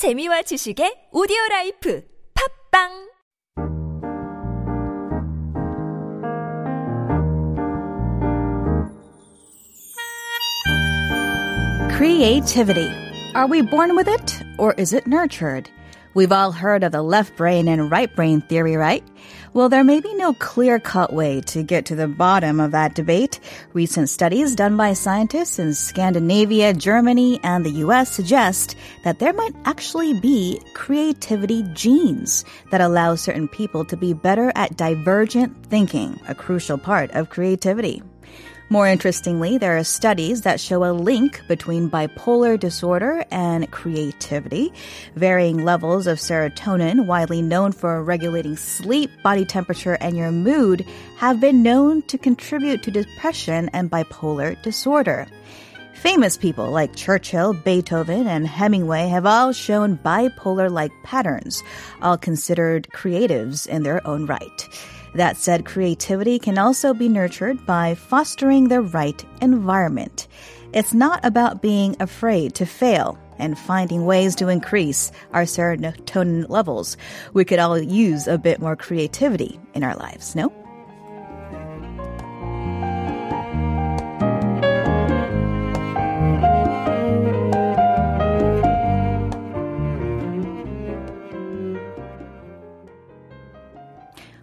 재미와 지식의 오디오 라이프 팟빵 Creativity. Are we born with it or is it nurtured? We've all heard of the left brain and right brain theory, right? Well, there may be no clear cut way to get to the bottom of that debate. Recent studies done by scientists in Scandinavia, Germany, and the US suggest that there might actually be creativity genes that allow certain people to be better at divergent thinking, a crucial part of creativity. More interestingly, there are studies that show a link between bipolar disorder and creativity. Varying levels of serotonin, widely known for regulating sleep, body temperature, and your mood, have been known to contribute to depression and bipolar disorder. Famous people like Churchill, Beethoven, and Hemingway have all shown bipolar like patterns, all considered creatives in their own right. That said, creativity can also be nurtured by fostering the right environment. It's not about being afraid to fail and finding ways to increase our serotonin levels. We could all use a bit more creativity in our lives, no?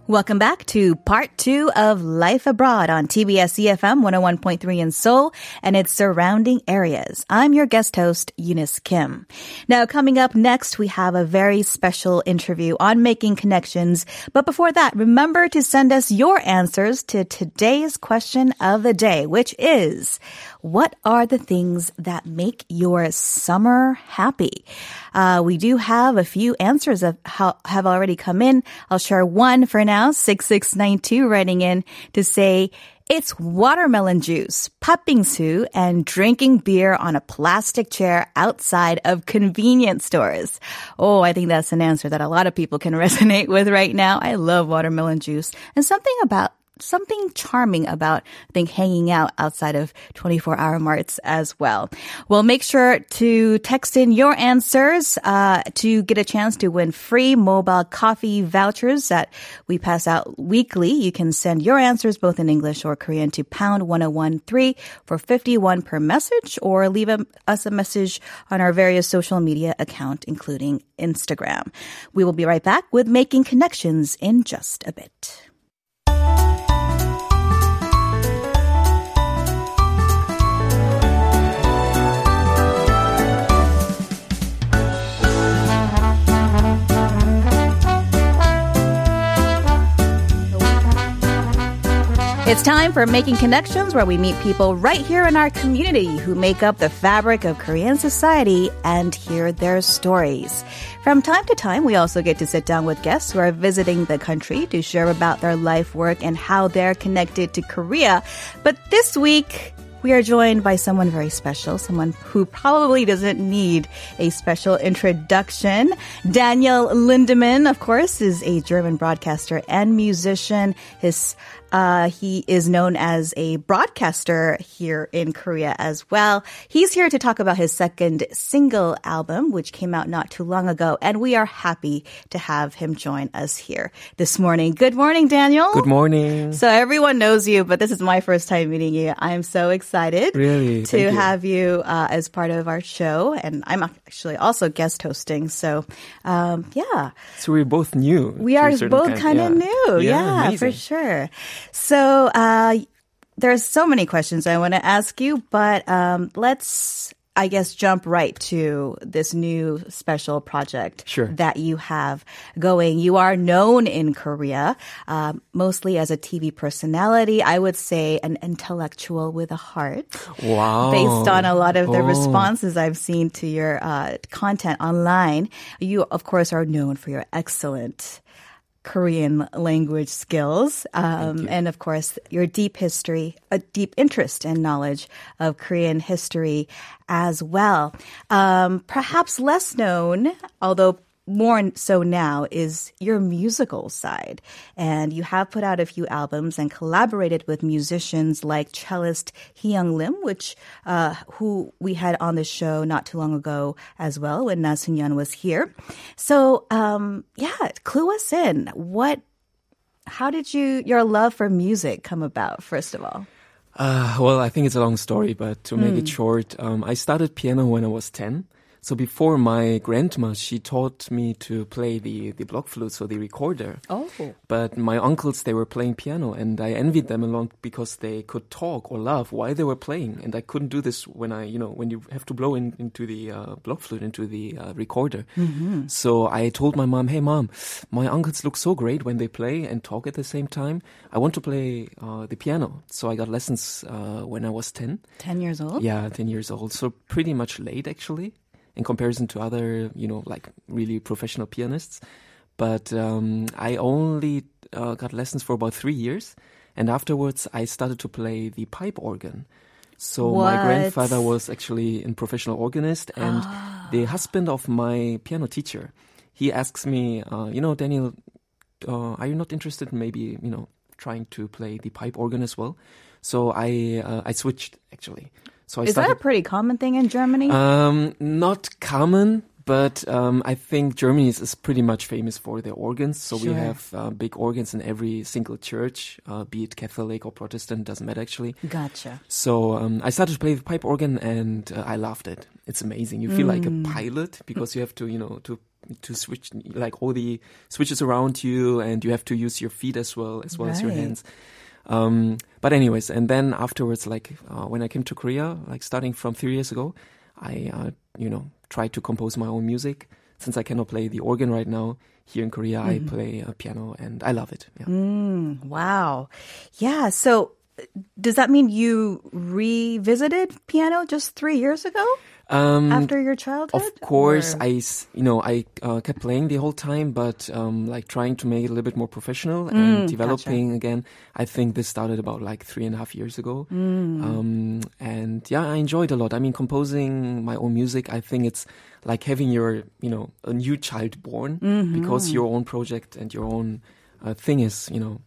Welcome back to part two of Life Abroad on TBS EFM 101.3 in Seoul and its surrounding areas. I'm your guest host, Eunice Kim. Now, coming up next, we have a very special interview on making connections. But before that, remember to send us your answers to today's question of the day, which is, what are the things that make your summer happy? Uh, we do have a few answers of how have already come in. I'll share one for now. 6692 writing in to say, it's watermelon juice, su, and drinking beer on a plastic chair outside of convenience stores. Oh, I think that's an answer that a lot of people can resonate with right now. I love watermelon juice and something about something charming about, I think, hanging out outside of 24 hour marts as well. Well, make sure to text in your answers, uh, to get a chance to win free mobile coffee vouchers that we pass out weekly. You can send your answers both in English or Korean to pound 1013 for 51 per message or leave a, us a message on our various social media account, including Instagram. We will be right back with making connections in just a bit. It's time for Making Connections, where we meet people right here in our community who make up the fabric of Korean society and hear their stories. From time to time, we also get to sit down with guests who are visiting the country to share about their life work and how they're connected to Korea. But this week, we are joined by someone very special, someone who probably doesn't need a special introduction. Daniel Lindemann, of course, is a German broadcaster and musician. His uh, he is known as a broadcaster here in Korea as well. He's here to talk about his second single album, which came out not too long ago, and we are happy to have him join us here this morning. Good morning, Daniel. Good morning. So everyone knows you, but this is my first time meeting you. I'm so excited really to you. have you uh, as part of our show, and I'm actually also guest hosting. So, um, yeah. So we're both new. We are both kind of yeah. new. Yeah, yeah for sure. So, uh, there's so many questions I want to ask you, but um, let's, I guess, jump right to this new special project sure. that you have going. You are known in Korea uh, mostly as a TV personality. I would say an intellectual with a heart. Wow. Based on a lot of the Oh. responses I've seen to your uh, content online, you, of course, are known for your excellent Korean language skills, um, and of course, your deep history, a deep interest and knowledge of Korean history as well. Um, perhaps less known, although more so now is your musical side. And you have put out a few albums and collaborated with musicians like cellist Hyung Lim, which uh, who we had on the show not too long ago as well when Na Sun-yeon was here. So um, yeah, clue us in. What how did you your love for music come about first of all? Uh, well, I think it's a long story, but to make it short, um, I started piano when I was 10. So before my grandma, she taught me to play the, the block flute, so the recorder. Oh. But my uncles, they were playing piano and I envied them a lot because they could talk or laugh while they were playing. And I couldn't do this when I, you know, when you have to blow in, into the uh, block flute, into the uh, recorder. So I told my mom, hey mom, my uncles look so great when they play and talk at the same time. I want to play uh, the piano. So I got lessons uh, when I was 10. 10 years old? Yeah, 10 years old. So pretty much late actually in comparison to other, you know, like really professional pianists. But um, I only uh, got lessons for about three years. And afterwards, I started to play the pipe organ. So my grandfather was actually a professional organist and the husband of my piano teacher. He asks me, uh, you know, Daniel, uh, are you not interested in maybe, you know, trying to play the pipe organ as well? So I uh, I switched actually. So I Is that a pretty common thing in Germany? um, not common, but um, I think Germany is, is pretty much famous for their organs. So we have uh, big organs in every single church, uh, be it Catholic or Protestant, doesn't matter actually. gotcha. So um, I started to play the pipe organ, and uh, I loved it. It's amazing. You feel like a pilot because you have to, you know, to to switch like all the switches around you, and you have to use your feet as well as well as your hands. Um, but anyways, and then afterwards, like uh, when I came to Korea, like starting from three years ago, I uh, you know tried to compose my own music. Since I cannot play the organ right now here in Korea, I play uh, piano and I love it. Yeah. Mm, wow. Yeah. So does that mean you revisited piano just three years ago Um, after your childhood? Of course, Or- I, s- you know, I uh, kept playing the whole time, but um, like trying to make it a little bit more professional Mm, and developing again. I think this started about like three and a half years ago. Mm. Um, and yeah, I enjoyed a lot. I mean, composing my own music, I think it's like having your, you know, a new child born Mm-hmm. because your own project and your own uh, thing is, you know,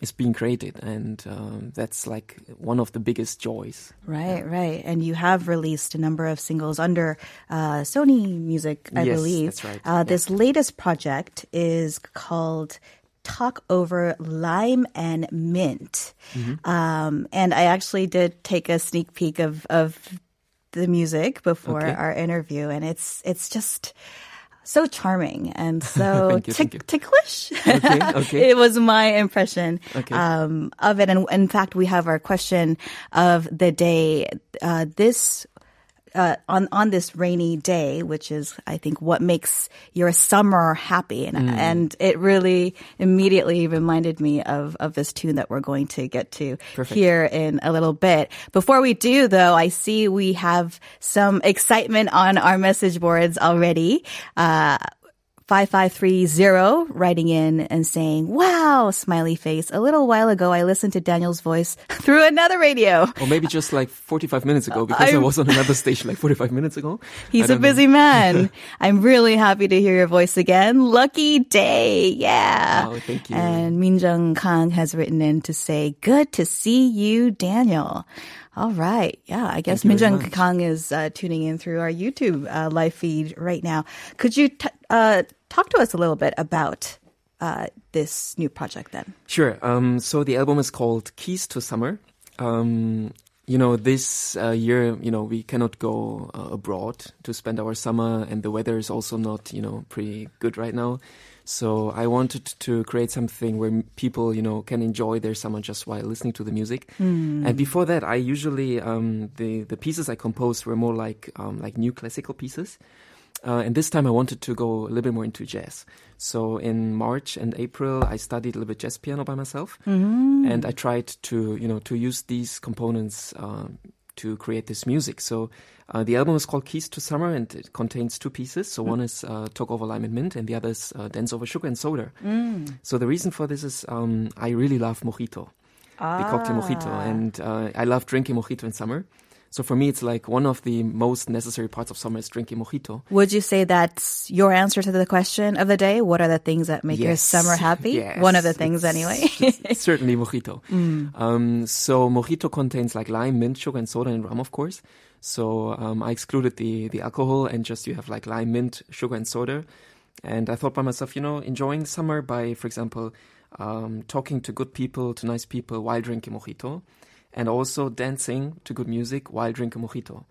is being created. And um, that's like one of the biggest joys. Right, right. And you have released a number of singles under uh, Sony Music, I Yes, believe. that's right. Uh, Yeah. This latest project is called Talk Over Lime and Mint. Mm-hmm. Um, and I actually did take a sneak peek of, of the music before Okay. our interview, and it's it's just so charming and so Thank you, tick- thank you. ticklish. Okay, okay. it was my impression Okay. um, of it. And in fact, we have our question of the day. Uh, this uh, on on this rainy day, which is I think what makes your summer happy, and Mm. and it really immediately reminded me of of this tune that we're going to get to Perfect. here in a little bit. Before we do, though, I see we have some excitement on our message boards already. Uh, 5530 writing in and saying, wow, smiley face. A little while ago, I listened to Daniel's voice through another radio. Or maybe just like 45 minutes ago because I, I'm- was on another station like 45 minutes ago. He's a don't know. busy man. I'm really happy to hear your voice again. Lucky day. Yeah. Oh, thank you. And Minjung Kang has written in to say, good to see you, Daniel. All right. Yeah. I guess Minjung. Kang is uh, tuning in through our YouTube uh, live feed right now. Could you t- uh, talk to us a little bit about uh, this new project then? Sure. Um, so the album is called Keys to Summer. Um, you know, this uh, year, you know, we cannot go uh, abroad to spend our summer, and the weather is also not, you know, pretty good right now. So I wanted to create something where people, you know, can enjoy their summer just while listening to the music. And before that, I usually um, the the pieces I composed were more like um, like new classical pieces. Uh, and this time I wanted to go a little bit more into jazz. So in March and April, I studied a little bit jazz piano by myself, and I tried to, you know, to use these components um, to create this music. So uh, the album is called Keys to Summer, and it contains two pieces. So one is uh, Talk Over Lime and Mint, and the other is uh, Dance Over Sugar and Soda. So the reason for this is um, I really love mojito, the cocktail mojito, and uh, I love drinking mojito in summer. So for me, it's like one of the most necessary parts of summer is drinking mojito. Would you say that's your answer to the question of the day? What are the things that make your summer happy? Yes. One of the things, It's- anyway. it's certainly mojito. Um, so mojito contains like lime, mint, sugar, and soda, and rum, of course. So um, I excluded the the alcohol and just you have like lime, mint, sugar, and soda. And I thought by myself, you know, enjoying summer by, for example, um, talking to good people, to nice people while drinking mojito. And also dancing to good music while drinking mojito.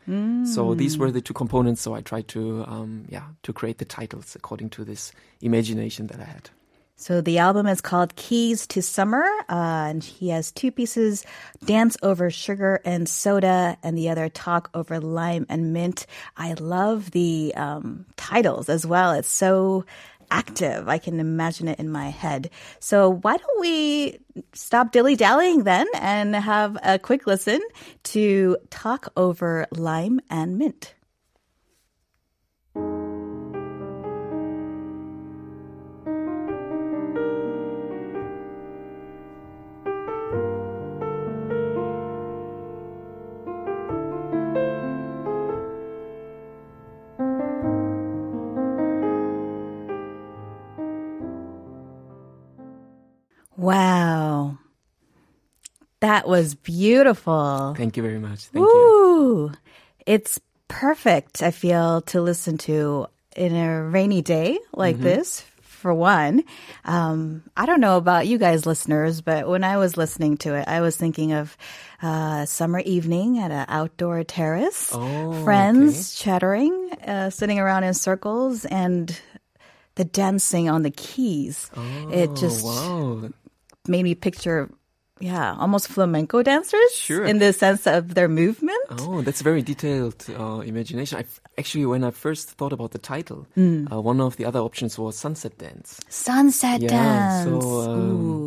So these were the two components. So I tried to, um, yeah, to create the titles according to this imagination that I had. So the album is called Keys to Summer, uh, and he has two pieces: "Dance Over Sugar and Soda," and the other "Talk Over Lime and Mint." I love the um, titles as well. It's so active. I can imagine it in my head. So why don't we stop dilly dallying then and have a quick listen to "Talk Over Lime and Mint." Was beautiful. Thank you very much. Thank you. Ooh, it's perfect, I feel, to listen to in a rainy day like Mm-hmm. this. For one, um, I don't know about you guys, listeners, but when I was listening to it, I was thinking of uh, summer evening at an outdoor terrace, Oh, friends chattering, uh, sitting around in circles, and the dancing on the keys. it just Oh, wow. made me picture, yeah, almost flamenco dancers Sure. in the sense of their movement. Oh, that's very detailed uh, imagination. I actually, when I first thought about the title, uh, one of the other options was Sunset Dance. Sunset Yeah, dance. so um,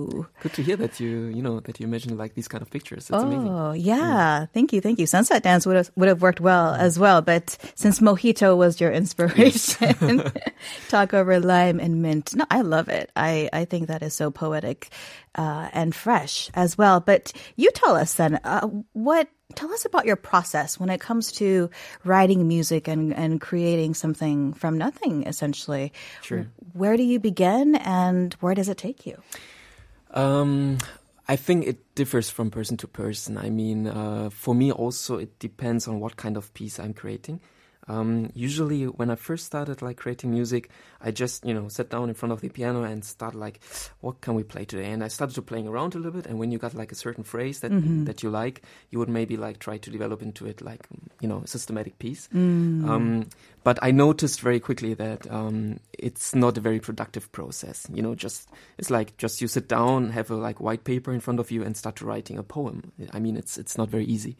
Ooh. good to hear that you, you know, that you imagine like these kind of pictures. Amazing. Oh yeah, thank you, thank you. Sunset dance would have would have worked well as well, but since mojito was your inspiration, talk over lime and mint. No, I love it. I I think that is so poetic uh, and fresh as well. But you tell us then, uh, what tell us about your process when it comes to writing music and and creating something from nothing, essentially. Sure. Where do you begin, and where does it take you? Um, I think it differs from person to person. I mean, uh, for me also, it depends on what kind of piece I'm creating. Um, usually, when I first started like creating music, I just you know sat down in front of the piano and started like, what can we play today? And I started to playing around a little bit. And when you got like a certain phrase that that you like, you would maybe like try to develop into it like you know a systematic piece. Um, but I noticed very quickly that um, it's not a very productive process. You know, just it's like just you sit down, have a like white paper in front of you, and start writing a poem. I mean, it's it's not very easy.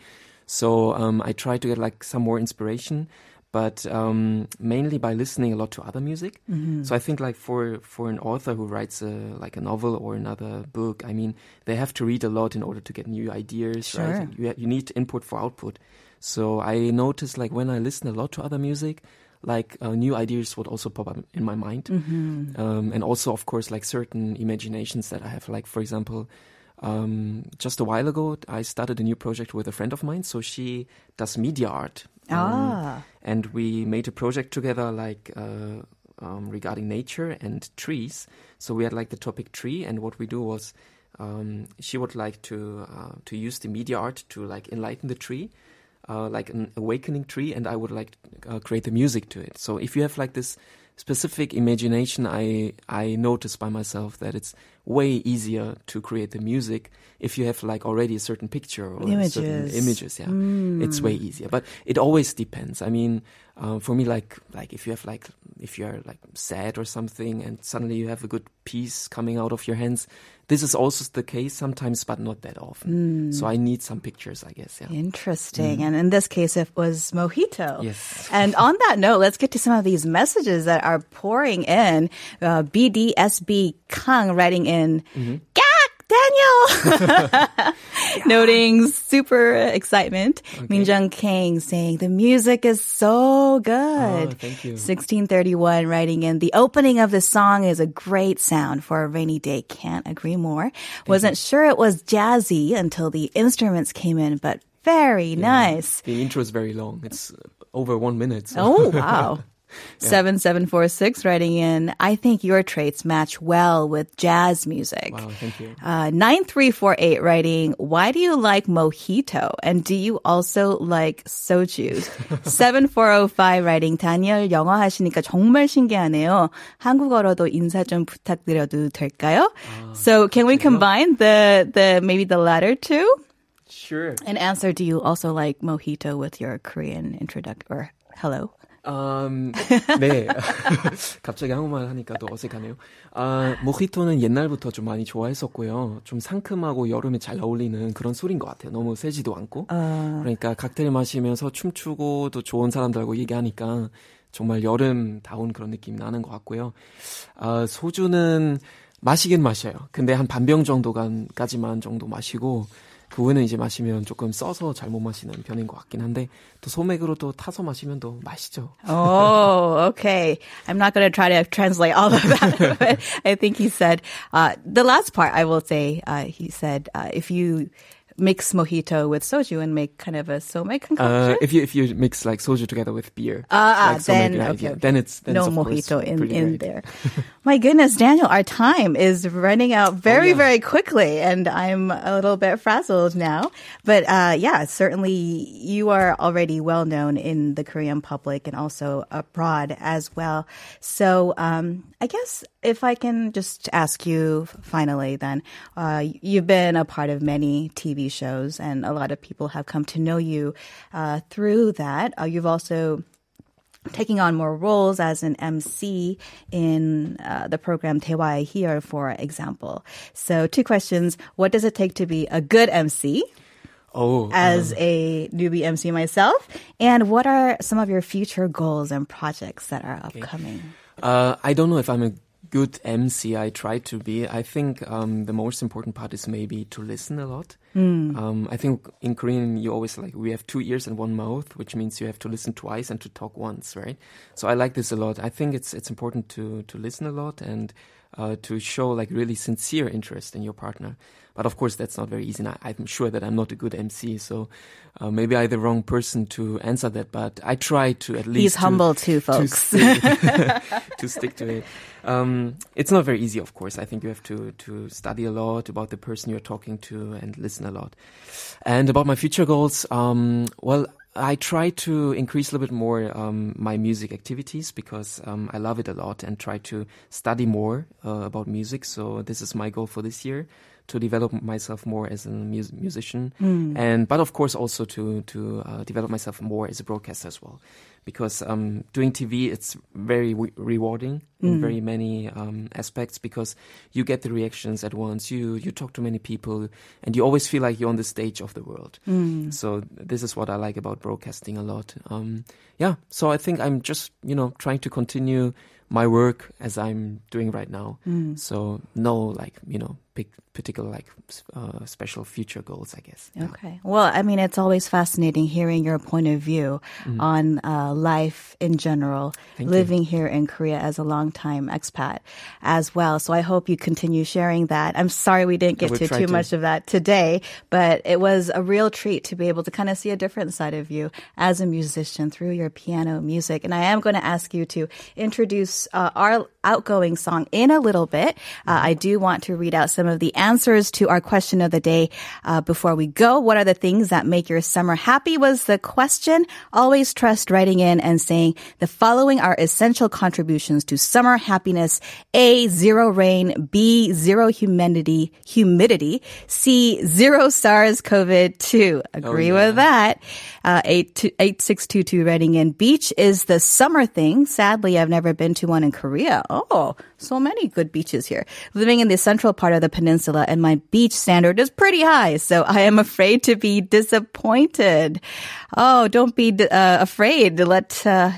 So um, I try to get like some more inspiration, but um, mainly by listening a lot to other music. So I think like for for an author who writes a like a novel or another book, I mean, they have to read a lot in order to get new ideas. Sure. Right? You you need input for output. So I noticed like when I listen a lot to other music, like uh, new ideas would also pop up in my mind, um, and also of course like certain imaginations that I have. Like for example, um, just a while ago I started a new project with a friend of mine. So she does media art. Um, Ah. and we made a project together like uh, um, regarding nature and trees so we had like the topic tree and what we do was um, she would like to uh, to use the media art to like enlighten the tree uh, like an awakening tree and i would like uh, create the music to it so if you have like this specific imagination i i notice by myself that it's way easier to create the music if you have like already a certain picture or certain Images. images yeah. It's mm. way easier but it always depends. I mean uh, for me like like if you have like if you're like sad or something and suddenly you have a good piece coming out of your hands this is also the case sometimes but not that often so i need some pictures i guess yeah Interesting. And in this case, it was mojito. Mm. Yes. And on that note, let's get to some of these messages that are pouring in. Uh, BDSB Kang writing in, Mm-hmm. Daniel! Noting super excitement. Minjung Kang saying, the music is so good. Oh, thank you. 1631 writing in, the opening of this song is a great sound for a rainy day. Can't agree more. Wasn't sure it was jazzy until the instruments came in, but Very nice. The intro is very long. It's over one minute. So. Oh, wow. 7746 writing in, I think your traits match well with jazz music. Wow, thank you. Uh, 9348 writing, why do you like mojito? And do you also like soju? 7405 writing, 다니엘 영어 하시니까 정말 신기하네요. 한국어로도 인사 좀 부탁드려도 될까요? so can we combine the, the, maybe the latter two? Sure. And answer, do you also like mojito with your Korean introduction or hello? 음, 네. 갑자기 한국말 하니까 또 어색하네요. 아, 모히토는 옛날부터 좀 많이 좋아했었고요. 좀 상큼하고 여름에 잘 어울리는 그런 술인 것 같아요. 너무 세지도 않고. 그러니까 칵테일 마시면서 춤추고 또 좋은 사람들하고 얘기하니까 정말 여름다운 그런 느낌 나는 것 같고요. 아, 소주는 마시긴 마셔요. 근데 한 반병 정도까지만 정도 마시고 그 후에는 이제 마시면 조금 써서 잘못 마시는 편인 것 같긴 한데 또 소맥으로 또 타서 마시면 또 맛있죠. Oh, okay. I'm not going to try to translate all of that, but I think he said uh, the last part. I will say uh, he said uh, if you mix mojito with soju and make kind of a somek concoction. Uh, if you if you mix like soju together with beer, Ah, like then okay, okay. then it's then no it's mojito in in there. My goodness, Daniel, our time is running out very yeah. very quickly, and I'm a little bit frazzled now. But uh, yeah, certainly you are already well known in the Korean public and also abroad as well. So um, I guess if I can just ask you finally, then uh, you've been a part of many TV shows, and a lot of people have come to know you uh, through that. Uh, you've also taking on more roles as an MC in uh, the program Tewai Here, for example. So, two questions. What does it take to be a good MC? Oh, um, as um, a newbie MC myself, and what are some of your future goals and projects that are upcoming? Okay. Uh, I don't know if I'm a good MC. I try to be. I think um, the most important part is maybe to listen a lot. Um, I think in Korean you always like we have two ears and one mouth, which means you have to listen twice and to talk once, right? So I like this a lot. I think it's it's important to to listen a lot and uh, to show like really sincere interest in your partner. But of course, that's not very easy. And I, I'm sure that I'm not a good MC, so uh, maybe I'm the wrong person to answer that. But I try to at least He's to- humble too, to folks. to stick to it. Um, it's not very easy, of course. I think you have to to study a lot about the person you're talking to and listen a lot. And about my future goals, um, well, I try to increase a little bit more um, my music activities because um, I love it a lot and try to study more uh, about music. So this is my goal for this year to develop myself more as a mus- musician, and but of course also to to uh, develop myself more as a broadcaster as well, because um, doing TV it's very w- rewarding in very many um, aspects because you get the reactions at once. You you talk to many people, and you always feel like you're on the stage of the world. So this is what I like about broadcasting a lot. Um, yeah, so I think I'm just you know trying to continue my work as I'm doing right now. So no like you know particular like uh, special future goals, I guess. Yeah. Okay. Well, I mean, it's always fascinating hearing your point of view on uh, life in general, Thank you. living here in Korea as a longtime expat as well. So I hope you continue sharing that. I'm sorry we didn't get to too to. much of that today, but it was a real treat to be able to kind of see a different side of you as a musician through your piano music. And I am going to ask you to introduce uh, our outgoing song in a little bit. Uh, I do want to read out some of the answers to our question of the day uh, before we go. What are the things that make your summer happy was the question. Always trust writing in and saying the following are essential contributions to summer happiness. A, zero rain. B, zero humidity, humidity. C, zero SARS COVID-2. Agree yeah. with that. Uh, 8622 writing in. Beach is the summer thing. Sadly, I've never been to one in Korea. Oh, so many good beaches here. Living in the central part of the peninsula and my beach standard is pretty high, so I am afraid to be disappointed. Oh, don't be uh, afraid. Let, uh,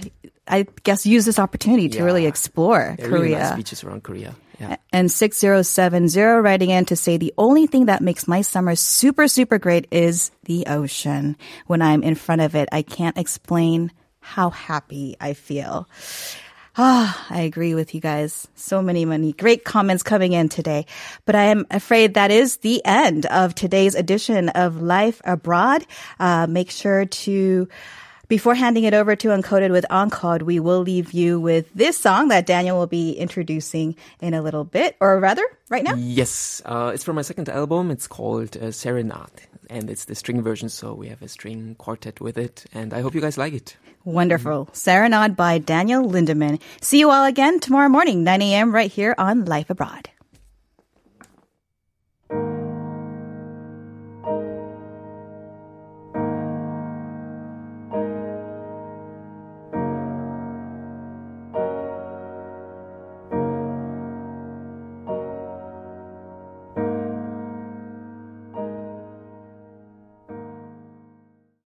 I guess, use this opportunity to really explore There are really Korea. nice beaches around Korea. Yeah. And 6070 writing in to say the only thing that makes my summer super, super great is the ocean. When I'm in front of it, I can't explain how happy I feel. Ah, I agree with you guys. So many, many great comments coming in today. But I am afraid that is the end of today's edition of Life Abroad. Uh, make sure to before handing it over to Uncoded with Encode, we will leave you with this song that Daniel will be introducing in a little bit, or rather, right now? Yes, uh, it's from my second album. It's called uh, Serenade, and it's the string version, so we have a string quartet with it, and I hope you guys like it. Wonderful. Serenade by Daniel Lindemann. See you all again tomorrow morning, 9 a.m. right here on Life Abroad.